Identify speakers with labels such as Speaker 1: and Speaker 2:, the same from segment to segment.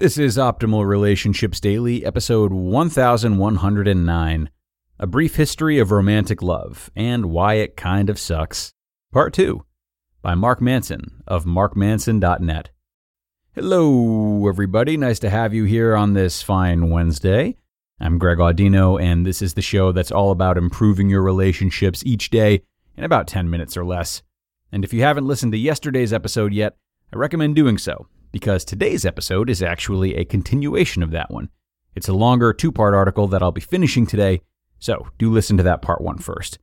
Speaker 1: This is Optimal Relationships Daily, episode 1109 A Brief History of Romantic Love and Why It Kind of Sucks, Part 2, by Mark Manson of markmanson.net. Hello, everybody. Nice to have you here on this fine Wednesday. I'm Greg Audino, and this is the show that's all about improving your relationships each day in about 10 minutes or less. And if you haven't listened to yesterday's episode yet, I recommend doing so because today's episode is actually a continuation of that one. It's a longer two part article that I'll be finishing today, so do listen to that part one first.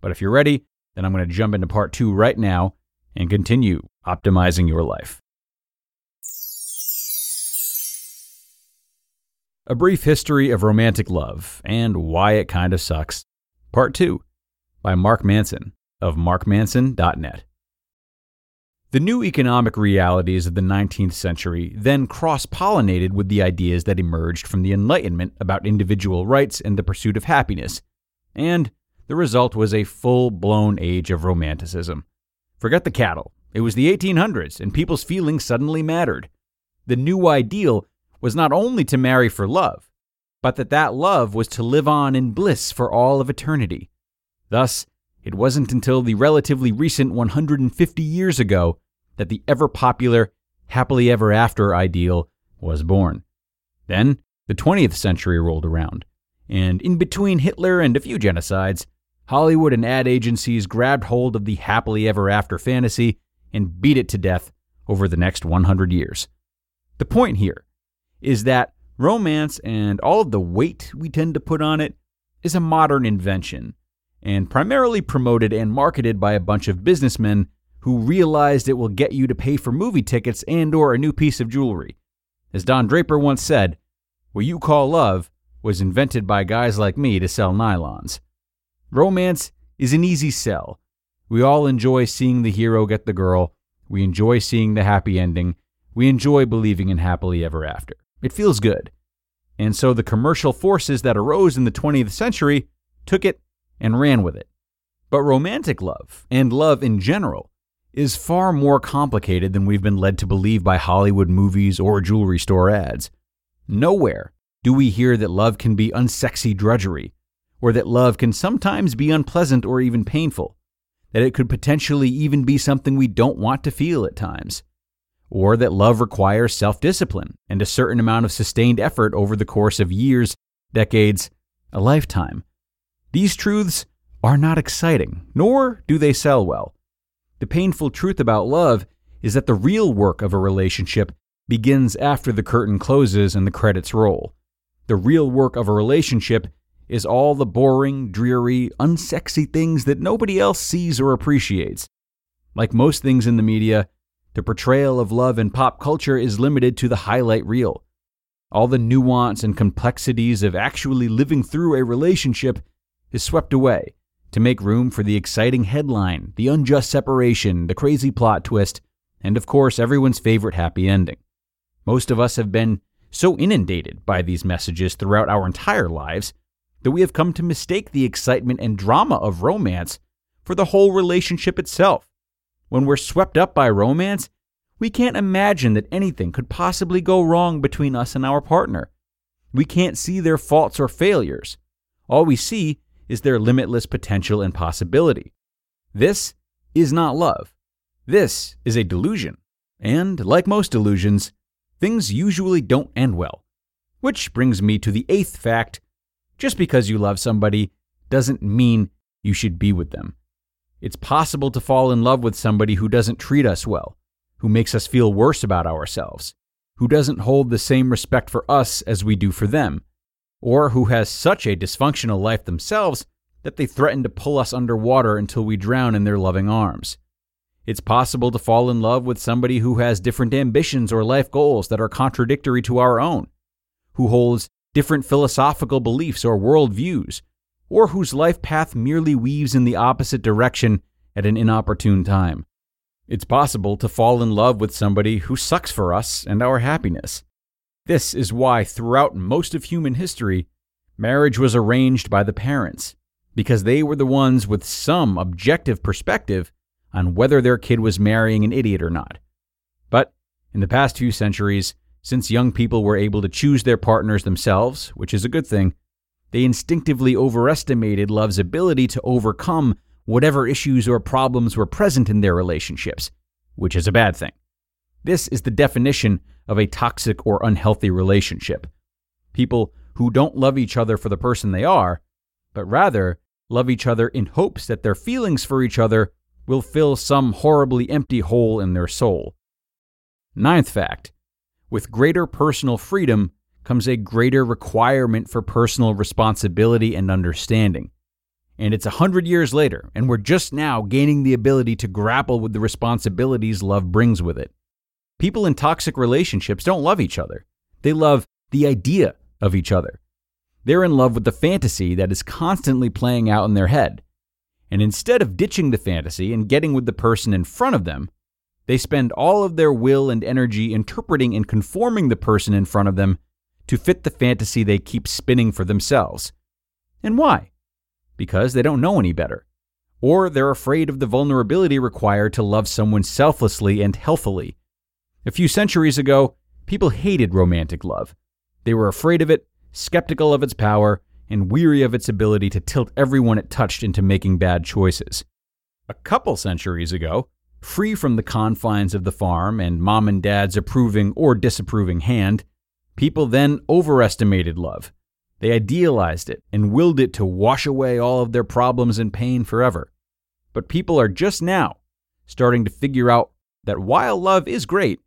Speaker 1: But if you're ready, then I'm going to jump into part two right now and continue optimizing your life. A Brief History of Romantic Love and Why It Kind of Sucks, Part 2, by Mark Manson of markmanson.net. The new economic realities of the 19th century then cross pollinated with the ideas that emerged from the Enlightenment about individual rights and the pursuit of happiness, and the result was a full blown age of romanticism. Forget the cattle. It was the 1800s, and people's feelings suddenly mattered. The new ideal was not only to marry for love, but that that love was to live on in bliss for all of eternity. Thus, it wasn't until the relatively recent 150 years ago that the ever popular happily ever after ideal was born. Then the 20th century rolled around, and in between Hitler and a few genocides, Hollywood and ad agencies grabbed hold of the happily ever after fantasy and beat it to death over the next 100 years. The point here is that romance and all of the weight we tend to put on it is a modern invention and primarily promoted and marketed by a bunch of businessmen who realized it will get you to pay for movie tickets and or a new piece of jewelry. As Don Draper once said, what you call love was invented by guys like me to sell nylons. Romance is an easy sell. We all enjoy seeing the hero get the girl. We enjoy seeing the happy ending. We enjoy believing in happily ever after. It feels good. And so the commercial forces that arose in the 20th century took it and ran with it. But romantic love, and love in general, is far more complicated than we've been led to believe by Hollywood movies or jewelry store ads. Nowhere do we hear that love can be unsexy drudgery, or that love can sometimes be unpleasant or even painful, that it could potentially even be something we don't want to feel at times, or that love requires self discipline and a certain amount of sustained effort over the course of years, decades, a lifetime. These truths are not exciting, nor do they sell well. The painful truth about love is that the real work of a relationship begins after the curtain closes and the credits roll. The real work of a relationship is all the boring, dreary, unsexy things that nobody else sees or appreciates. Like most things in the media, the portrayal of love in pop culture is limited to the highlight reel. All the nuance and complexities of actually living through a relationship is swept away to make room for the exciting headline, the unjust separation, the crazy plot twist, and of course, everyone's favorite happy ending. Most of us have been so inundated by these messages throughout our entire lives that we have come to mistake the excitement and drama of romance for the whole relationship itself. When we're swept up by romance, we can't imagine that anything could possibly go wrong between us and our partner. We can't see their faults or failures. All we see is their limitless potential and possibility. This is not love. This is a delusion. And like most delusions, things usually don't end well. Which brings me to the eighth fact just because you love somebody doesn't mean you should be with them. It's possible to fall in love with somebody who doesn't treat us well, who makes us feel worse about ourselves, who doesn't hold the same respect for us as we do for them, or who has such a dysfunctional life themselves that they threaten to pull us underwater until we drown in their loving arms. It's possible to fall in love with somebody who has different ambitions or life goals that are contradictory to our own, who holds different philosophical beliefs or worldviews, or whose life path merely weaves in the opposite direction at an inopportune time. It's possible to fall in love with somebody who sucks for us and our happiness. This is why, throughout most of human history, marriage was arranged by the parents, because they were the ones with some objective perspective on whether their kid was marrying an idiot or not. But in the past few centuries, since young people were able to choose their partners themselves, which is a good thing, they instinctively overestimated love's ability to overcome whatever issues or problems were present in their relationships, which is a bad thing. This is the definition of a toxic or unhealthy relationship. People who don't love each other for the person they are, but rather love each other in hopes that their feelings for each other will fill some horribly empty hole in their soul. Ninth fact with greater personal freedom comes a greater requirement for personal responsibility and understanding. And it's a hundred years later, and we're just now gaining the ability to grapple with the responsibilities love brings with it. People in toxic relationships don't love each other, they love the idea of each other. They're in love with the fantasy that is constantly playing out in their head. And instead of ditching the fantasy and getting with the person in front of them, they spend all of their will and energy interpreting and conforming the person in front of them to fit the fantasy they keep spinning for themselves. And why? Because they don't know any better. Or they're afraid of the vulnerability required to love someone selflessly and healthily. A few centuries ago, people hated romantic love. They were afraid of it, skeptical of its power, and weary of its ability to tilt everyone it touched into making bad choices. A couple centuries ago, free from the confines of the farm and mom and dad's approving or disapproving hand, People then overestimated love. They idealized it and willed it to wash away all of their problems and pain forever. But people are just now starting to figure out that while love is great,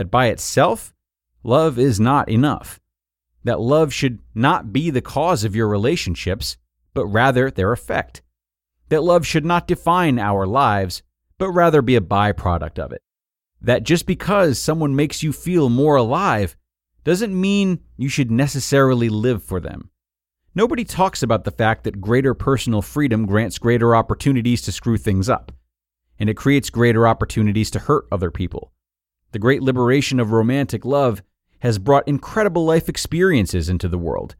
Speaker 1: that by itself, love is not enough. That love should not be the cause of your relationships, but rather their effect. That love should not define our lives, but rather be a byproduct of it. That just because someone makes you feel more alive doesn't mean you should necessarily live for them. Nobody talks about the fact that greater personal freedom grants greater opportunities to screw things up, and it creates greater opportunities to hurt other people. The great liberation of romantic love has brought incredible life experiences into the world,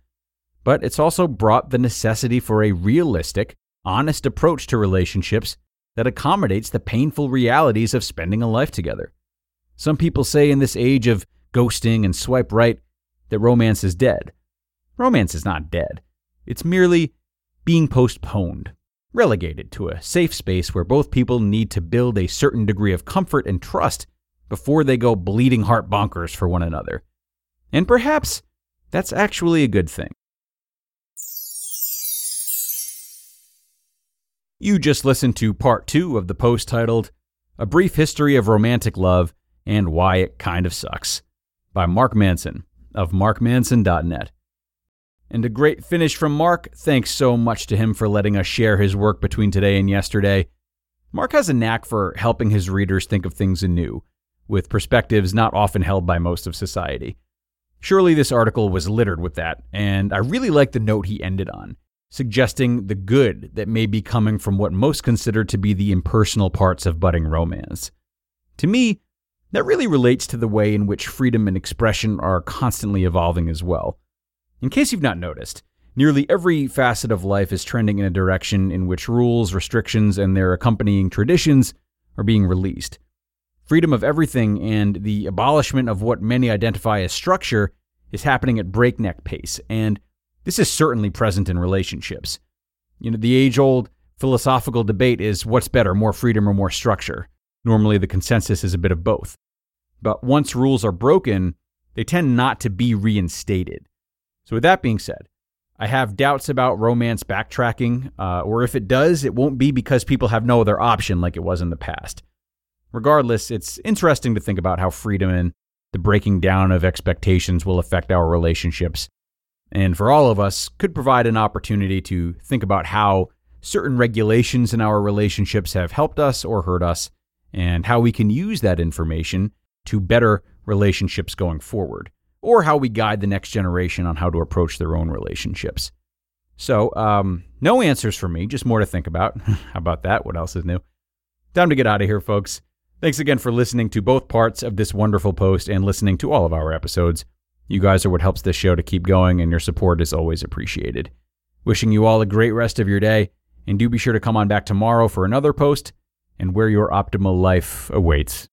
Speaker 1: but it's also brought the necessity for a realistic, honest approach to relationships that accommodates the painful realities of spending a life together. Some people say in this age of ghosting, and swipe right that romance is dead. Romance is not dead. It's merely being postponed, relegated to a safe space where both people need to build a certain degree of comfort and trust before they go bleeding heart bonkers for one another. And perhaps that's actually a good thing. You just listened to part two of the post titled A Brief History of Romantic Love and Why It Kind of Sucks by Mark Manson of markmanson.net. And a great finish from Mark. Thanks so much to him for letting us share his work between today and yesterday. Mark has a knack for helping his readers think of things anew, with perspectives not often held by most of society. Surely this article was littered with that, and I really like the note he ended on, suggesting the good that may be coming from what most consider to be the impersonal parts of budding romance. To me, that really relates to the way in which freedom and expression are constantly evolving as well. In case you've not noticed, nearly every facet of life is trending in a direction in which rules, restrictions, and their accompanying traditions are being released. Freedom of everything and the abolishment of what many identify as structure is happening at breakneck pace, and this is certainly present in relationships. You know, the age old philosophical debate is what's better, more freedom or more structure? Normally, the consensus is a bit of both. But once rules are broken, they tend not to be reinstated. So, with that being said, I have doubts about romance backtracking, uh, or if it does, it won't be because people have no other option like it was in the past. Regardless, it's interesting to think about how freedom and the breaking down of expectations will affect our relationships. And for all of us, could provide an opportunity to think about how certain regulations in our relationships have helped us or hurt us, and how we can use that information to better relationships going forward, or how we guide the next generation on how to approach their own relationships. So, um, no answers for me, just more to think about. how about that? What else is new? Time to get out of here, folks. Thanks again for listening to both parts of this wonderful post and listening to all of our episodes. You guys are what helps this show to keep going, and your support is always appreciated. Wishing you all a great rest of your day, and do be sure to come on back tomorrow for another post and where your optimal life awaits.